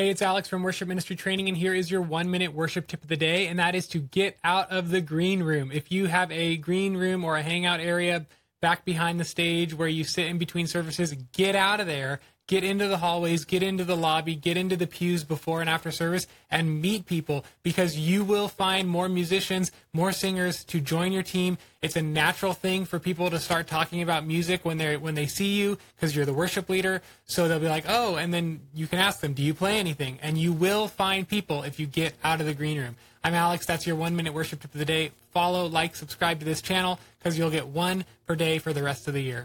Hey, it's Alex from Worship Ministry Training, and here is your one minute worship tip of the day, and that is to get out of the green room. If you have a green room or a hangout area back behind the stage where you sit in between services, get out of there get into the hallways, get into the lobby, get into the pews before and after service, and meet people because you will find more musicians, more singers to join your team. It's a natural thing for people to start talking about music when they when they see you because you're the worship leader. So they'll be like, "Oh," and then you can ask them, "Do you play anything?" And you will find people if you get out of the green room. I'm Alex. That's your one minute worship tip of the day. Follow, like, subscribe to this channel because you'll get one per day for the rest of the year.